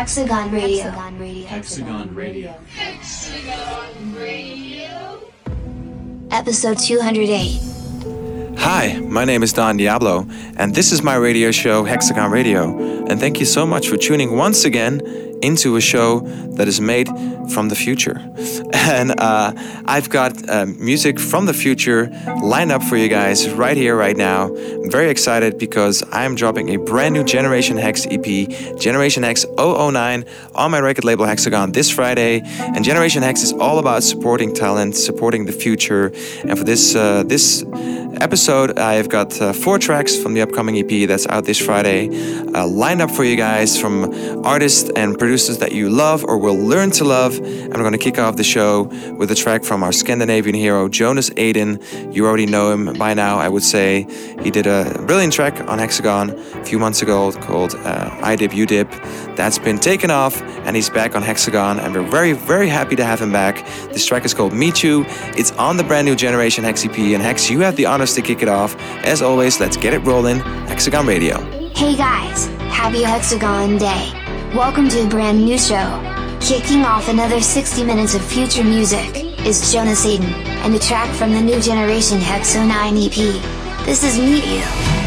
Diablo, Hexagon Radio. Hexagon Radio. Episode 208. Hi, my name is Don Diablo, and this is my radio show, Hexagon Radio. And thank you so much for tuning once again into a show that is made from the future. And uh, I've got uh, music from the future lined up for you guys right here, right now. I'm very excited because I'm dropping a brand new Generation Hex EP, Generation Hex 009, on my record label Hexagon this Friday. And Generation Hex is all about supporting talent, supporting the future. And for this uh, this episode, I've got uh, four tracks from the upcoming EP that's out this Friday, uh, lined up for you guys from artists and producers that you love or will learn to love. And I'm going to kick off the show with a track from our Scandinavian hero, Jonas Aden. You already know him by now, I would say. He did a brilliant track on Hexagon a few months ago called uh, I Dip, You Dip. That's been taken off, and he's back on Hexagon, and we're very, very happy to have him back. This track is called Meet You. It's on the brand new Generation Hex EP, and Hex, you have the honors to kick it off. As always, let's get it rolling. Hexagon Radio. Hey guys, happy Hexagon Day. Welcome to a brand new show. Kicking off another 60 minutes of future music is Jonas Aden, and a track from the new generation Hexo 9 EP. This is Meet You.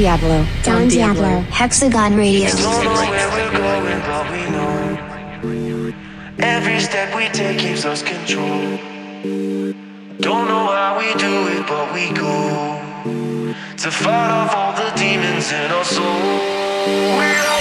Diablo. Don Diablo. Hexagon Radio. Don't know where we're going, but we know. Every step we take keeps us control. Don't know how we do it, but we go. To fight off all the demons in our soul.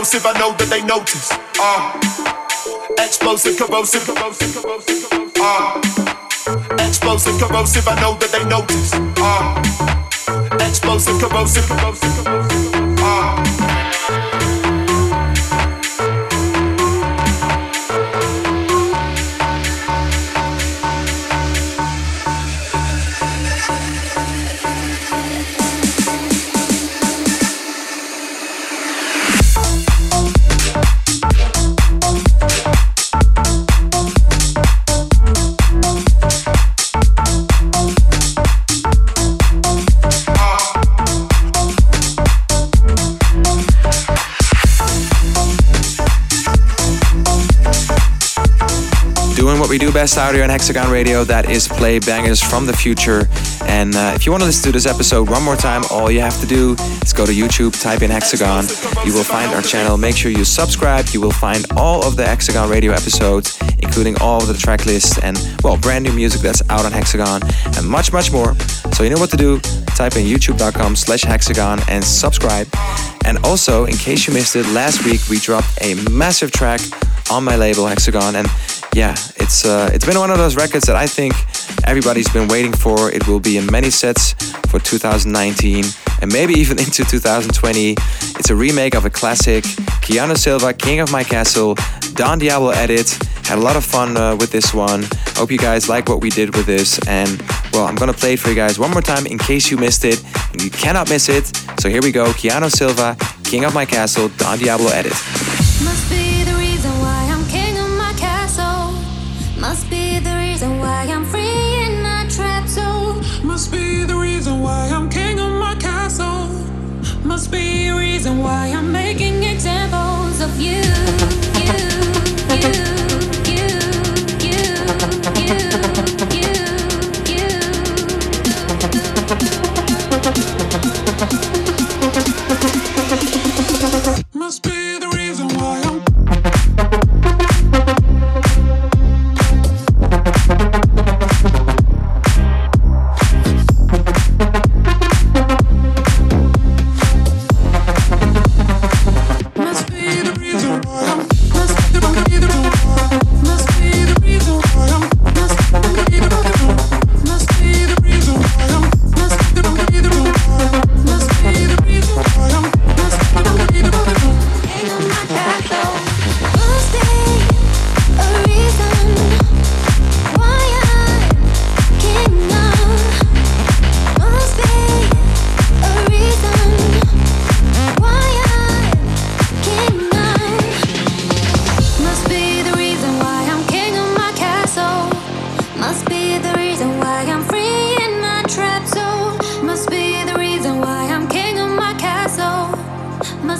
Corrosive, I know that they notice. Uh, explosive, corrosive, corrosive, corrosive, corrosive. Uh, explosive, corrosive, I know that they notice. Uh, explosive, corrosive, corrosive, corrosive. We do best out here on Hexagon Radio. That is play bangers from the future. And uh, if you want to listen to this episode one more time, all you have to do is go to YouTube, type in Hexagon. You will find our channel. Make sure you subscribe. You will find all of the Hexagon Radio episodes, including all of the track lists and, well, brand new music that's out on Hexagon and much, much more. So you know what to do. Type in youtube.com slash hexagon and subscribe. And also, in case you missed it, last week we dropped a massive track on my label Hexagon and yeah, it's uh, it's been one of those records that I think everybody's been waiting for. It will be in many sets for 2019 and maybe even into 2020. It's a remake of a classic, Keanu Silva, King of My Castle, Don Diablo edit. Had a lot of fun uh, with this one. Hope you guys like what we did with this. And well, I'm gonna play it for you guys one more time in case you missed it. You cannot miss it. So here we go, Keanu Silva, King of My Castle, Don Diablo edit.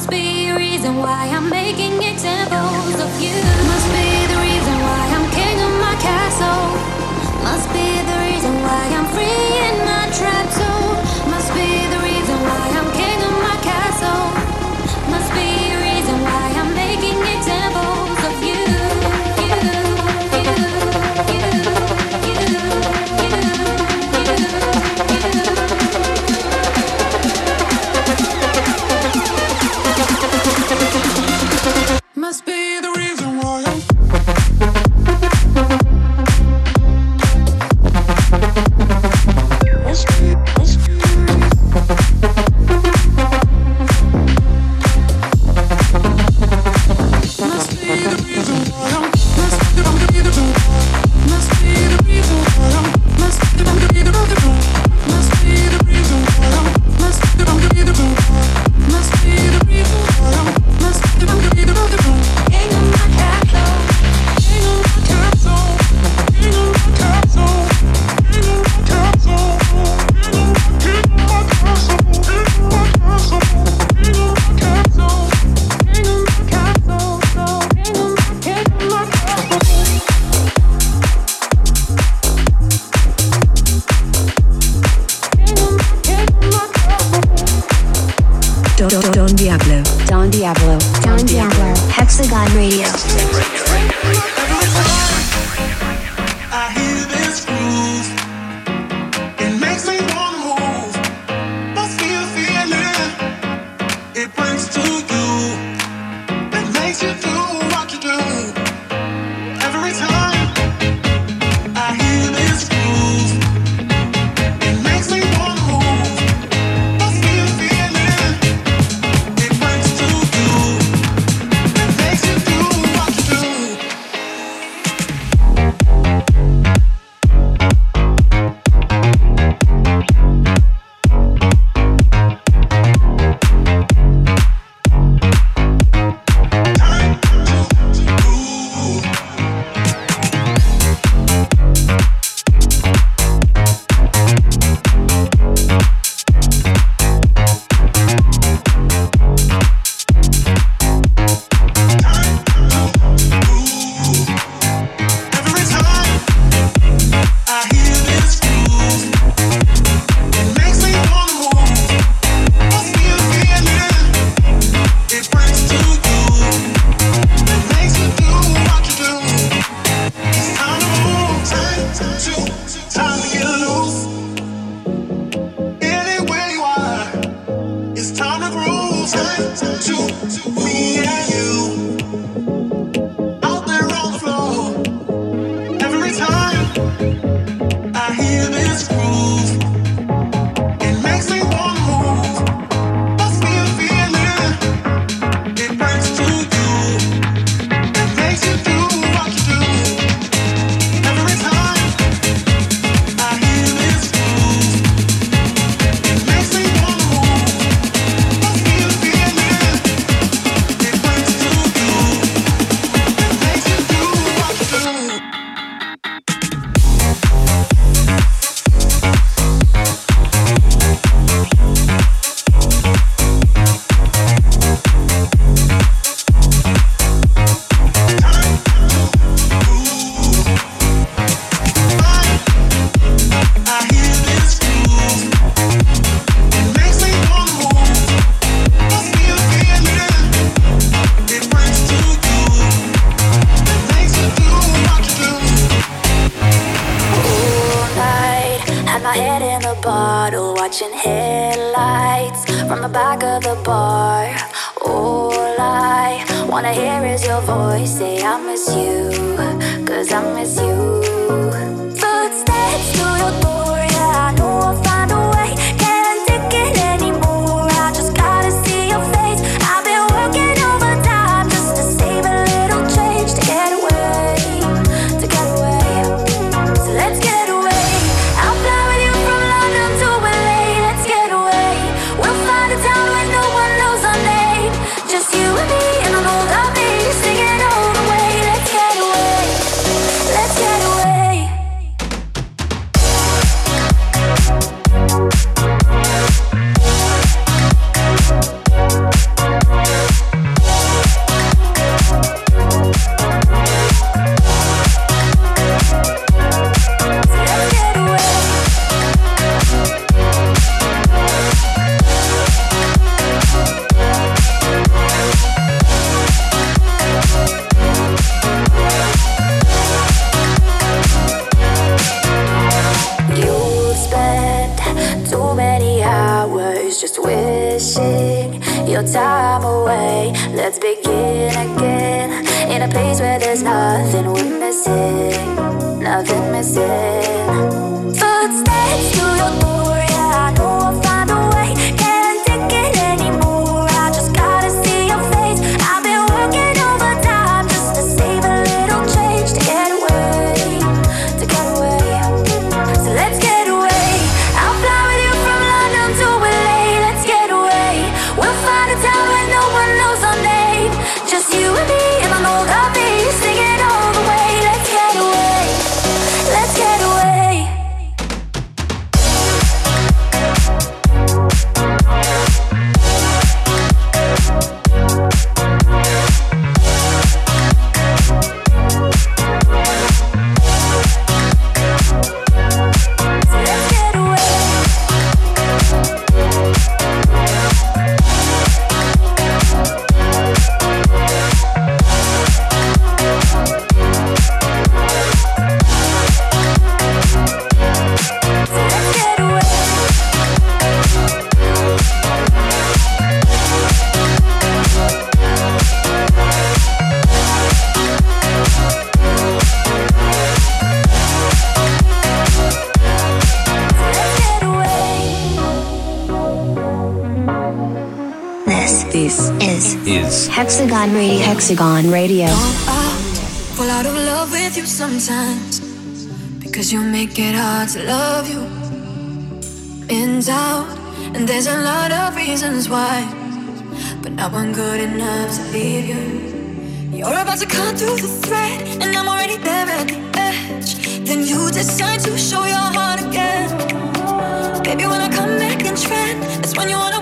must be a reason why I'm making examples of you. Must be the reason why I'm king of my castle. Must be the reason why I'm free in my trap So must be the reason why I'm king of my castle. Hexagon Radio. Hexagon Radio. Uh, fall out of love with you sometimes because you make it hard to love you. In doubt, and there's a lot of reasons why, but not one good enough to leave you. You're about to cut through the thread, and I'm already there at the edge. Then you decide to show your heart again. Baby, when I come back in trend, that's when you wanna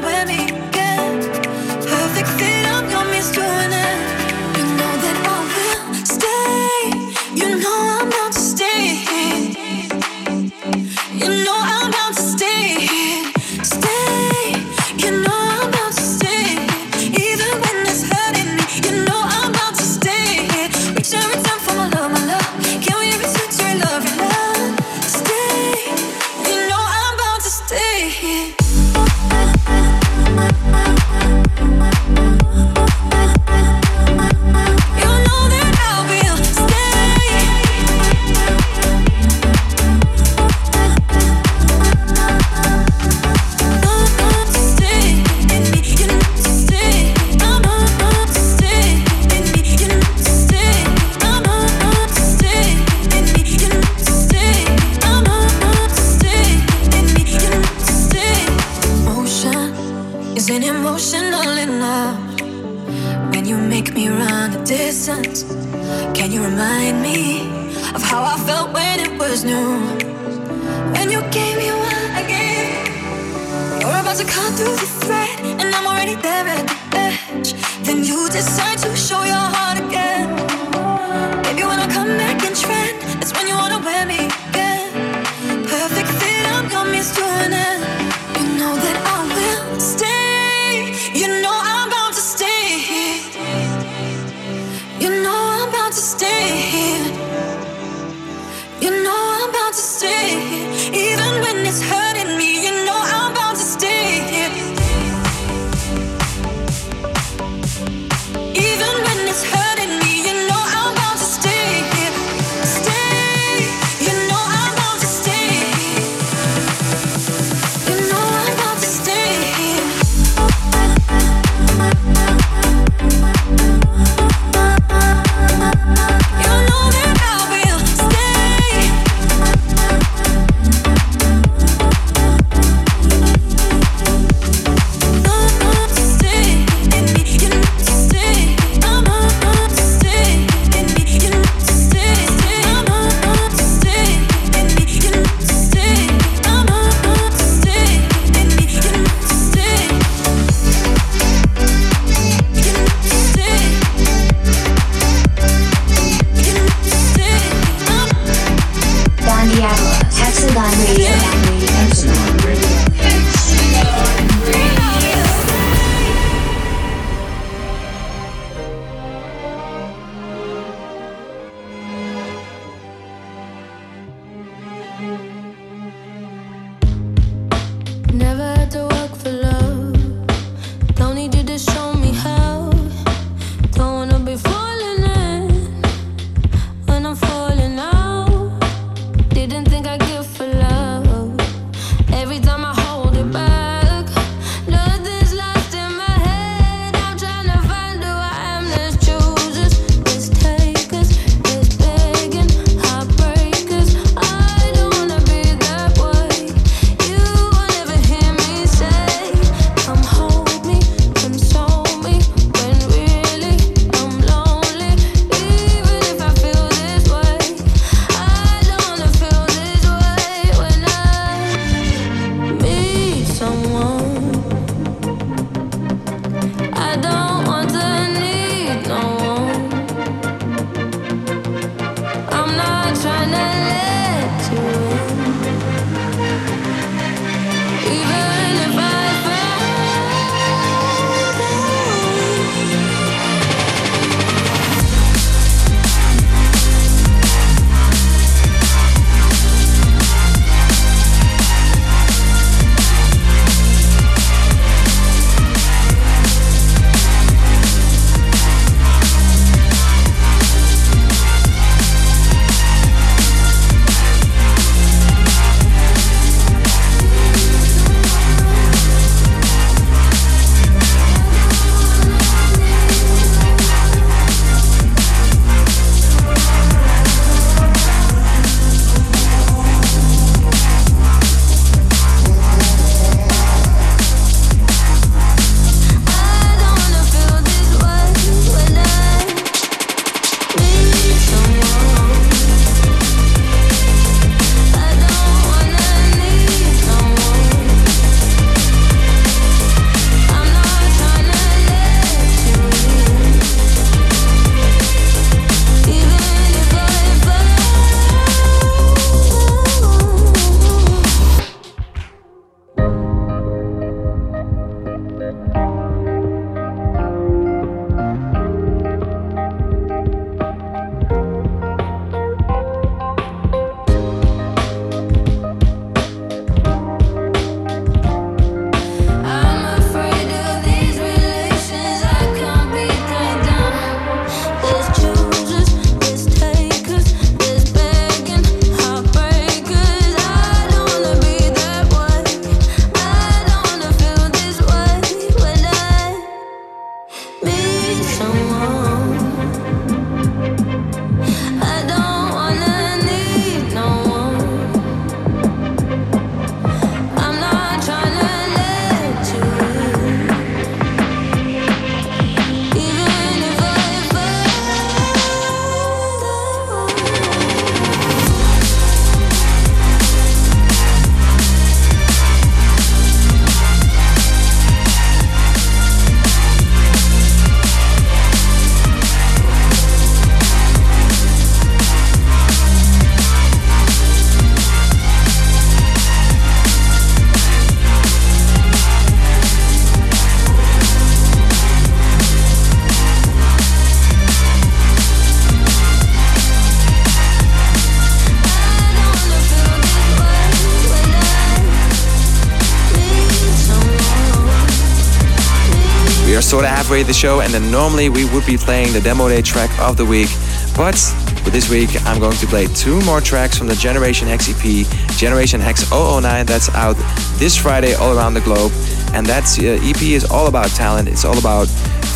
halfway the show, and then normally we would be playing the demo day track of the week. But for this week, I'm going to play two more tracks from the Generation Hex EP, Generation Hex 009, that's out this Friday all around the globe. And that uh, EP is all about talent, it's all about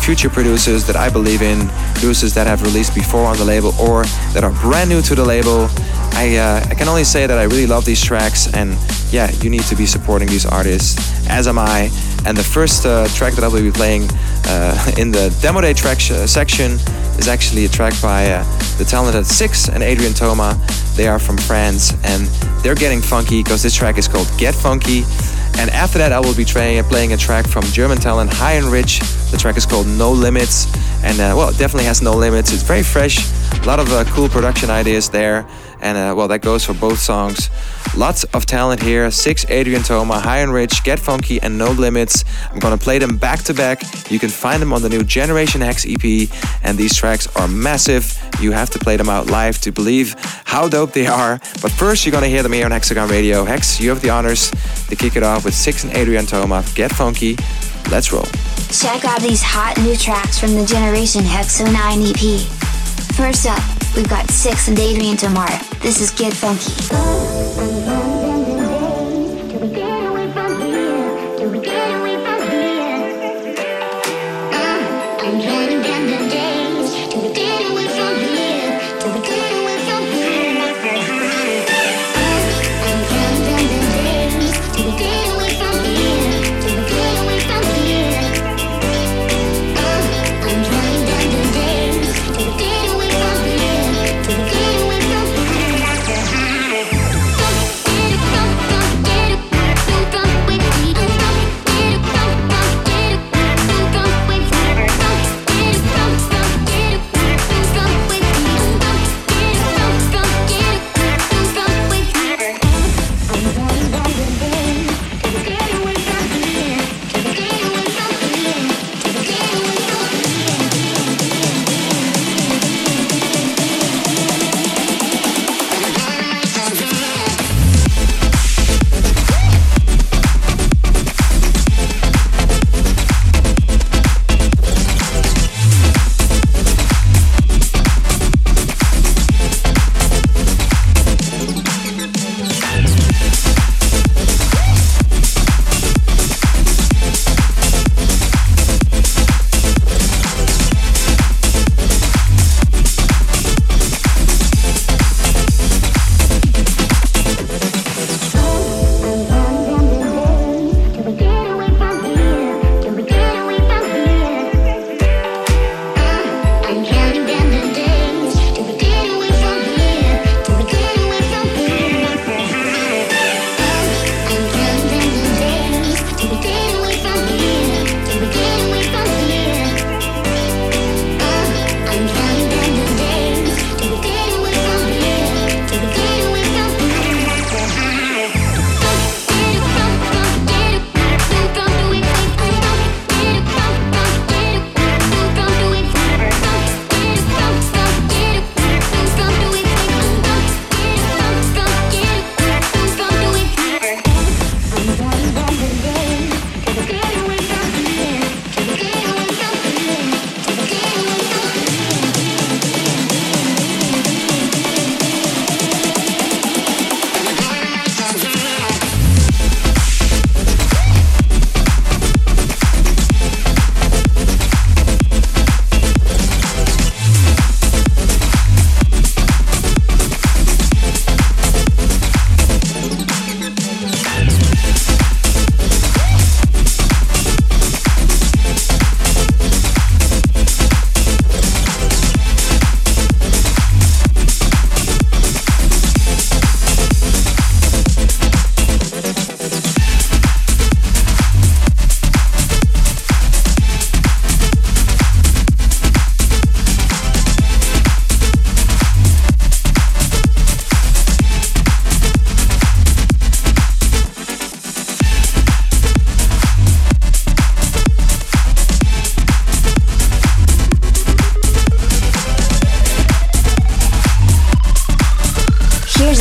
future producers that I believe in, producers that have released before on the label or that are brand new to the label. I, uh, I can only say that I really love these tracks, and yeah, you need to be supporting these artists, as am I. And the first uh, track that I will be playing uh, in the demo day track sh- section is actually a track by uh, the talented Six and Adrian Toma. They are from France and they're getting funky because this track is called Get Funky. And after that, I will be tra- playing a track from German talent High and Rich. The track is called No Limits. And uh, well, it definitely has no limits. It's very fresh, a lot of uh, cool production ideas there. And uh, well, that goes for both songs. Lots of talent here. Six Adrian Toma, High and Rich, Get Funky, and No Limits. I'm gonna play them back to back. You can find them on the new Generation Hex EP, and these tracks are massive. You have to play them out live to believe how dope they are. But first, you're gonna hear them here on Hexagon Radio. Hex, you have the honors to kick it off with Six and Adrian Toma. Get Funky. Let's roll. Check out these hot new tracks from the Generation Hex 09 EP. First up, we've got Six and Adrian Toma. This is Get Funky.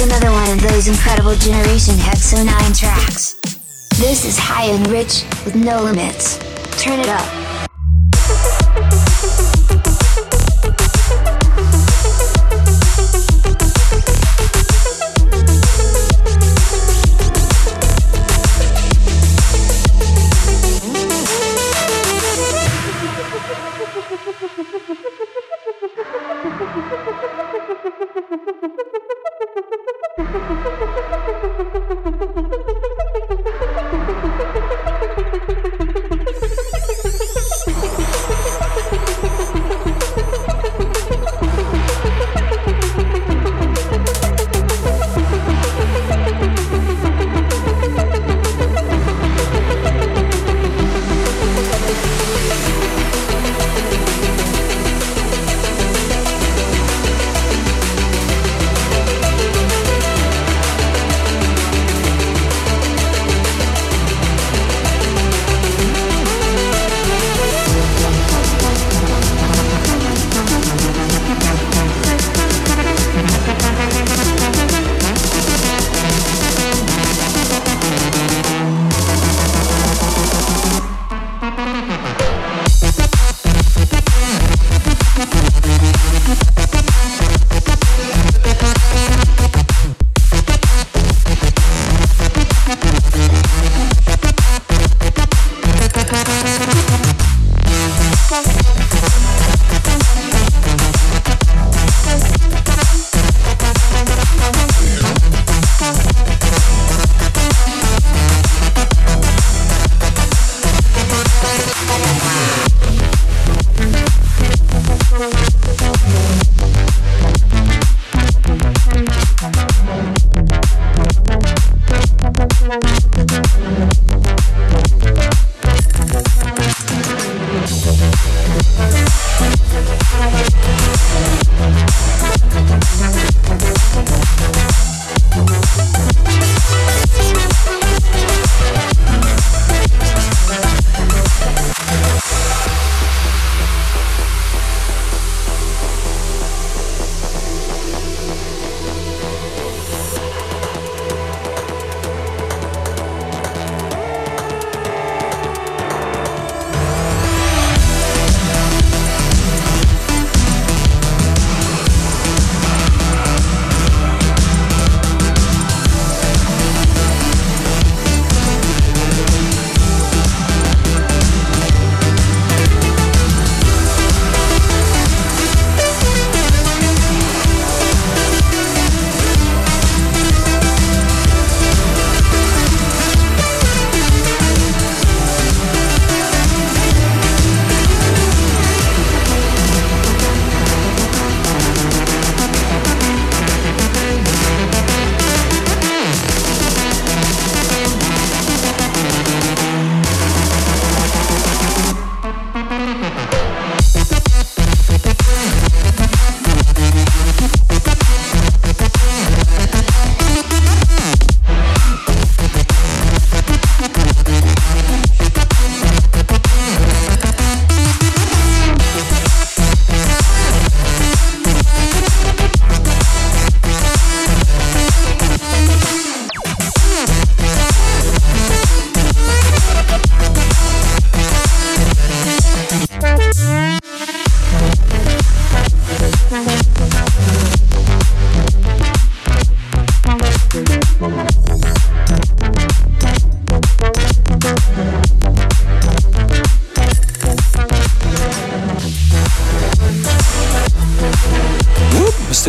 Another one of those incredible Generation Hex 09 tracks. This is High and Rich with No Limits. Turn it up.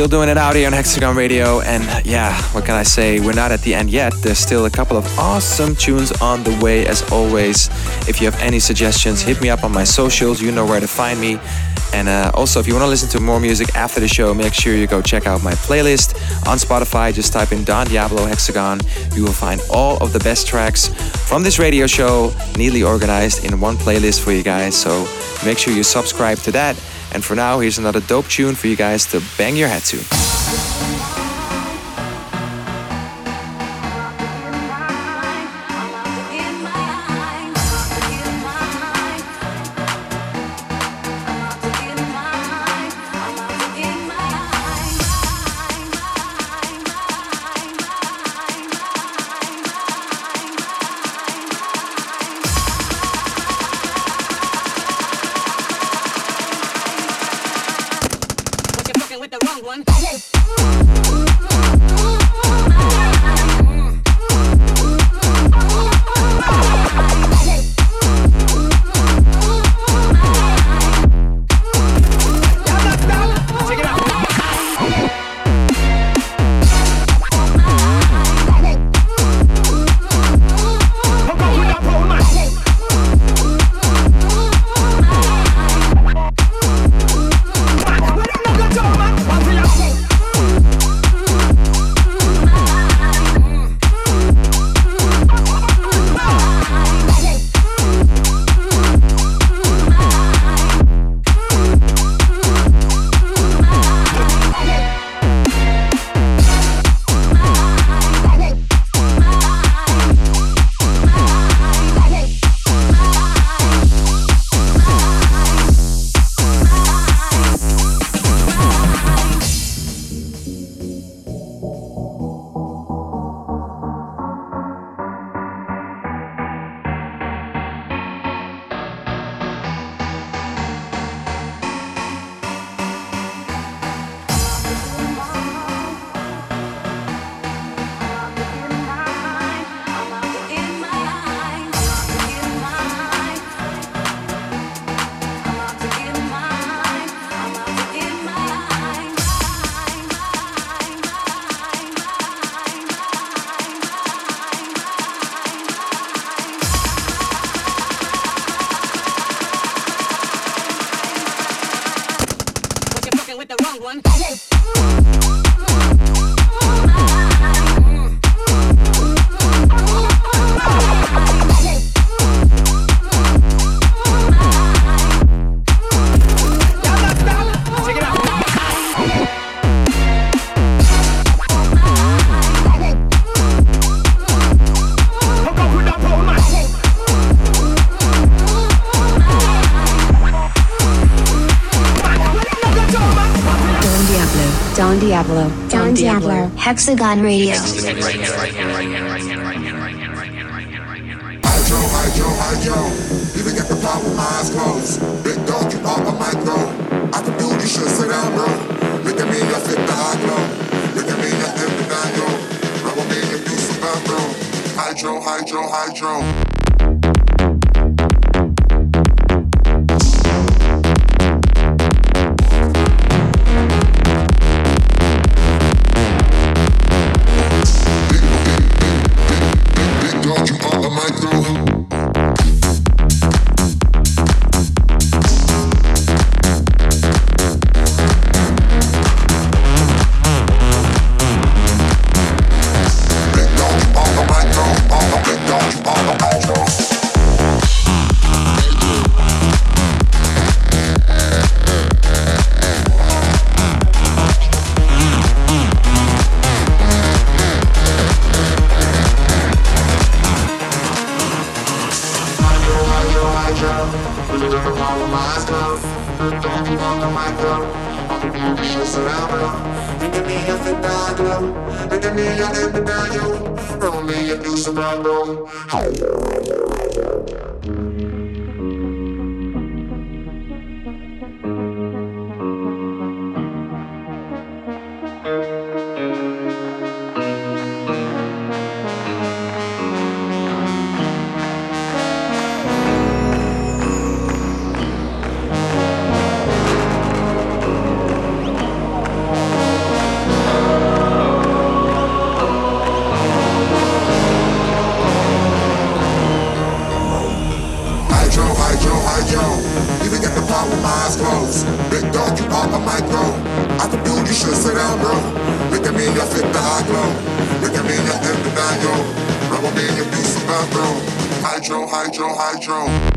Still doing it out here on Hexagon Radio. And yeah, what can I say? We're not at the end yet. There's still a couple of awesome tunes on the way, as always. If you have any suggestions, hit me up on my socials. You know where to find me. And uh, also, if you want to listen to more music after the show, make sure you go check out my playlist on Spotify. Just type in Don Diablo Hexagon. You will find all of the best tracks from this radio show neatly organized in one playlist for you guys. So make sure you subscribe to that. And for now, here's another dope tune for you guys to bang your head to. Hexagon Radio. Hydro, hydro, hydro. Even get the with my eyes closed. Big dog, you are a micro. I can do this shit, sit down, bro. Look at me, I fit the high. Look at me, I flip the down, yo. Rubber you do some. Hydro, hydro, hydro. hydro, hydro, hydro.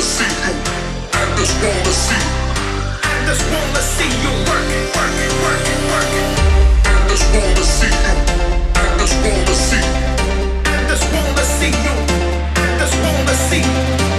to see you. I just wanna see you. I just wanna see you working, working, working, working. I just wanna see you. I just wanna see you. I just wanna see you. I just wanna see you.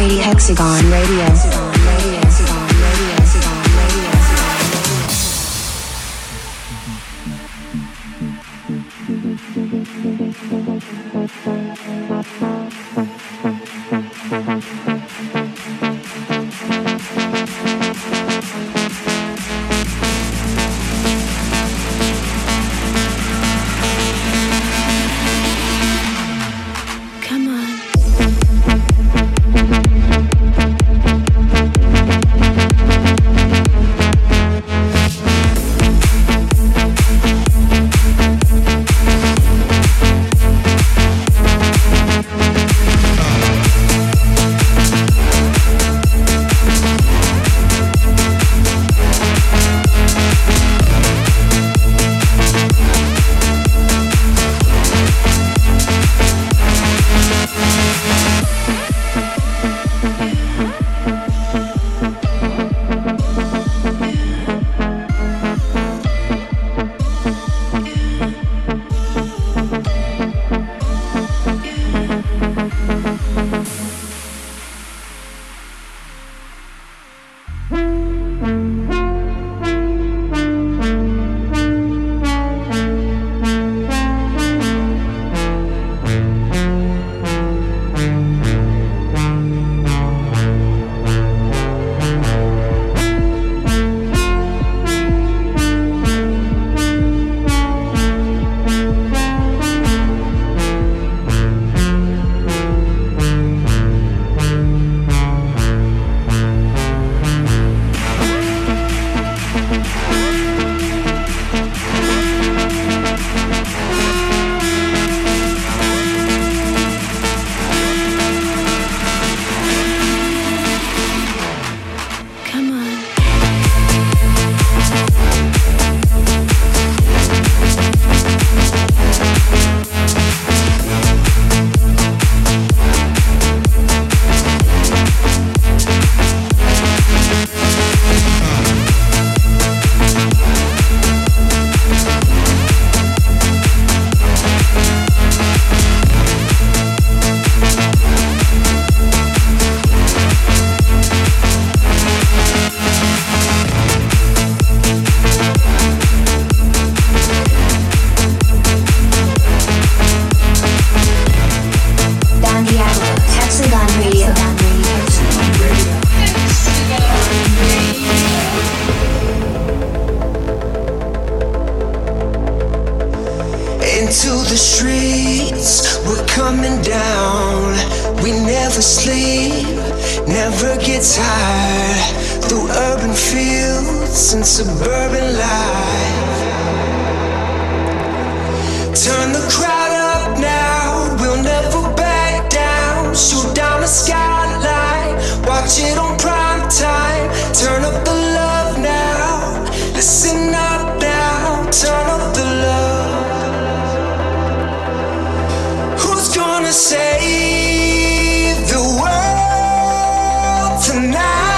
Radio. Hexagon Radio. Tonight?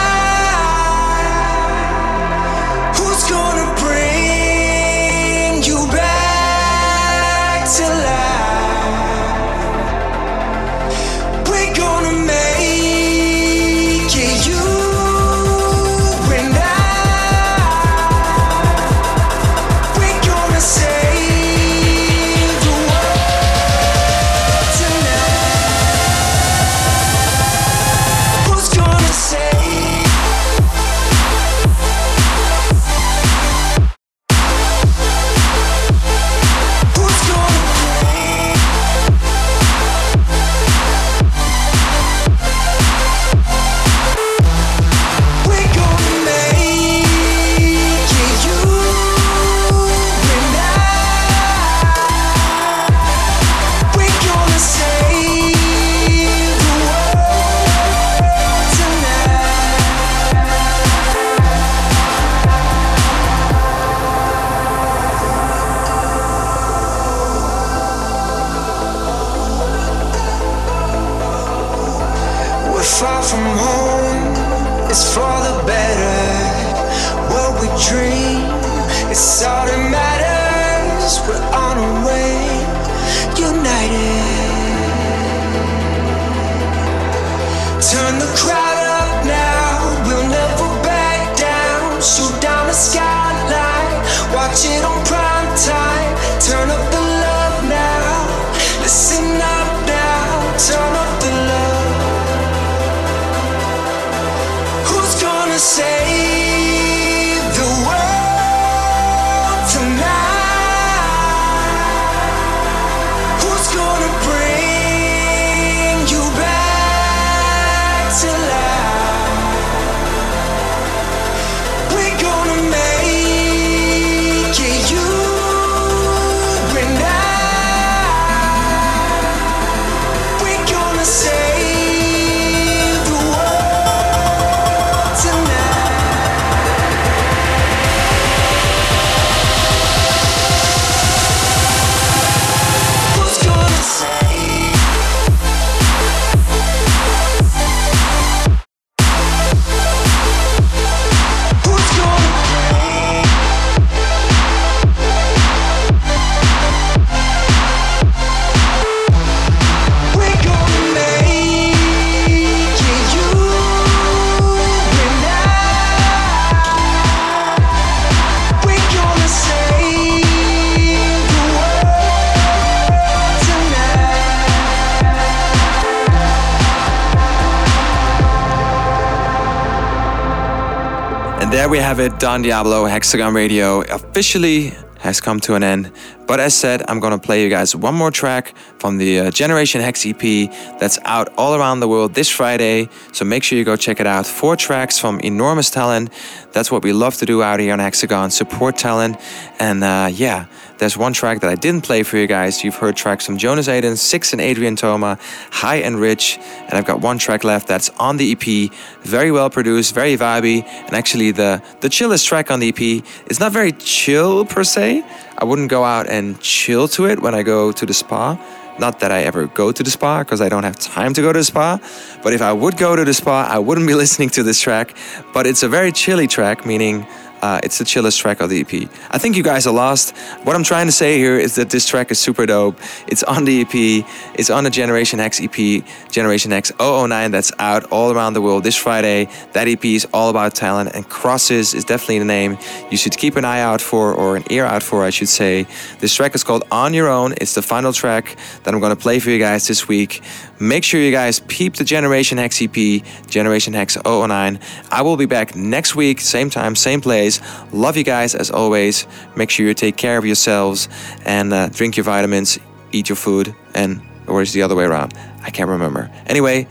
Have it. Don Diablo, Hexagon Radio, officially has come to an end. But as said, I'm gonna play you guys one more track from the uh, Generation Hex EP that's out all around the world this Friday. So make sure you go check it out. Four tracks from enormous talent. That's what we love to do out here on Hexagon support talent. And uh, yeah, there's one track that I didn't play for you guys. You've heard tracks from Jonas Aden, Six and Adrian Toma, High and Rich. And I've got one track left that's on the EP. Very well produced, very vibey. And actually, the, the chillest track on the EP is not very chill per se. I wouldn't go out and chill to it when I go to the spa. Not that I ever go to the spa because I don't have time to go to the spa. But if I would go to the spa, I wouldn't be listening to this track. But it's a very chilly track, meaning uh, it's the chillest track of the EP. I think you guys are lost. What I'm trying to say here is that this track is super dope. It's on the EP, it's on the Generation Hex EP, Generation Hex 009, that's out all around the world this Friday. That EP is all about talent, and Crosses is definitely the name you should keep an eye out for, or an ear out for, I should say. This track is called On Your Own. It's the final track that I'm gonna play for you guys this week. Make sure you guys peep the Generation Hex EP, Generation Hex 009. I will be back next week, same time, same place. Love you guys as always. Make sure you take care of yourselves and uh, drink your vitamins, eat your food, and or is the other way around? I can't remember. Anyway,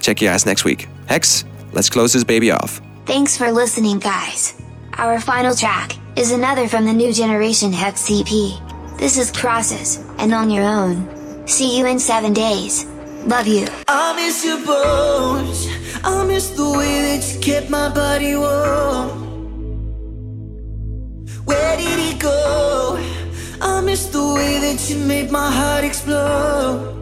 check you guys next week. Hex, let's close this baby off. Thanks for listening, guys. Our final track is another from the new generation Hex EP. This is Crosses, and on your own. See you in seven days. Love you. I miss your bones. I miss the way that you kept my body warm. Where did it go? I miss the way that you made my heart explode.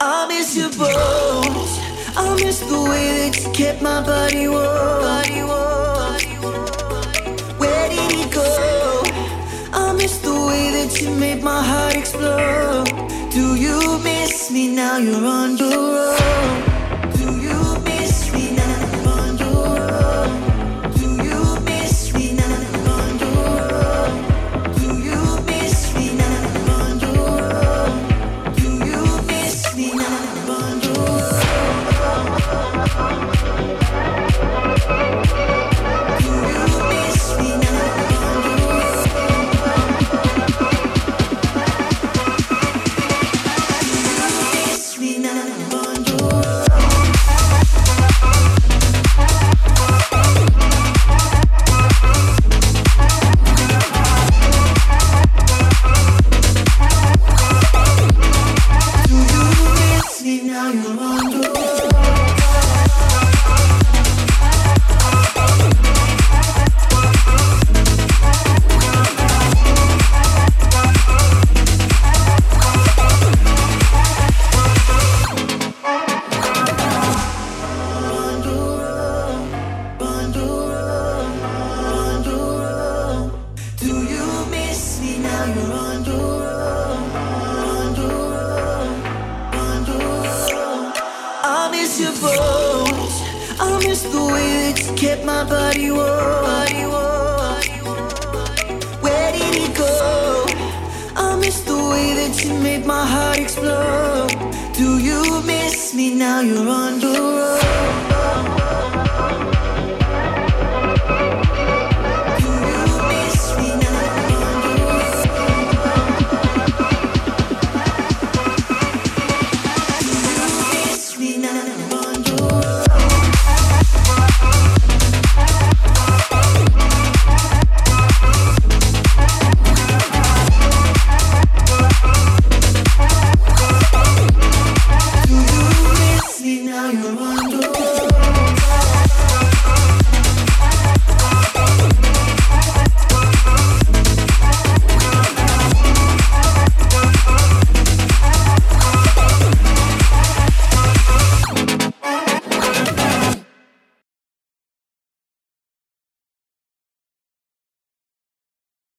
I miss your bones. I miss the way that you kept my body warm. Body warm. Where did it go? I miss the way that you made my heart explode. Do you miss me now? You're on your own.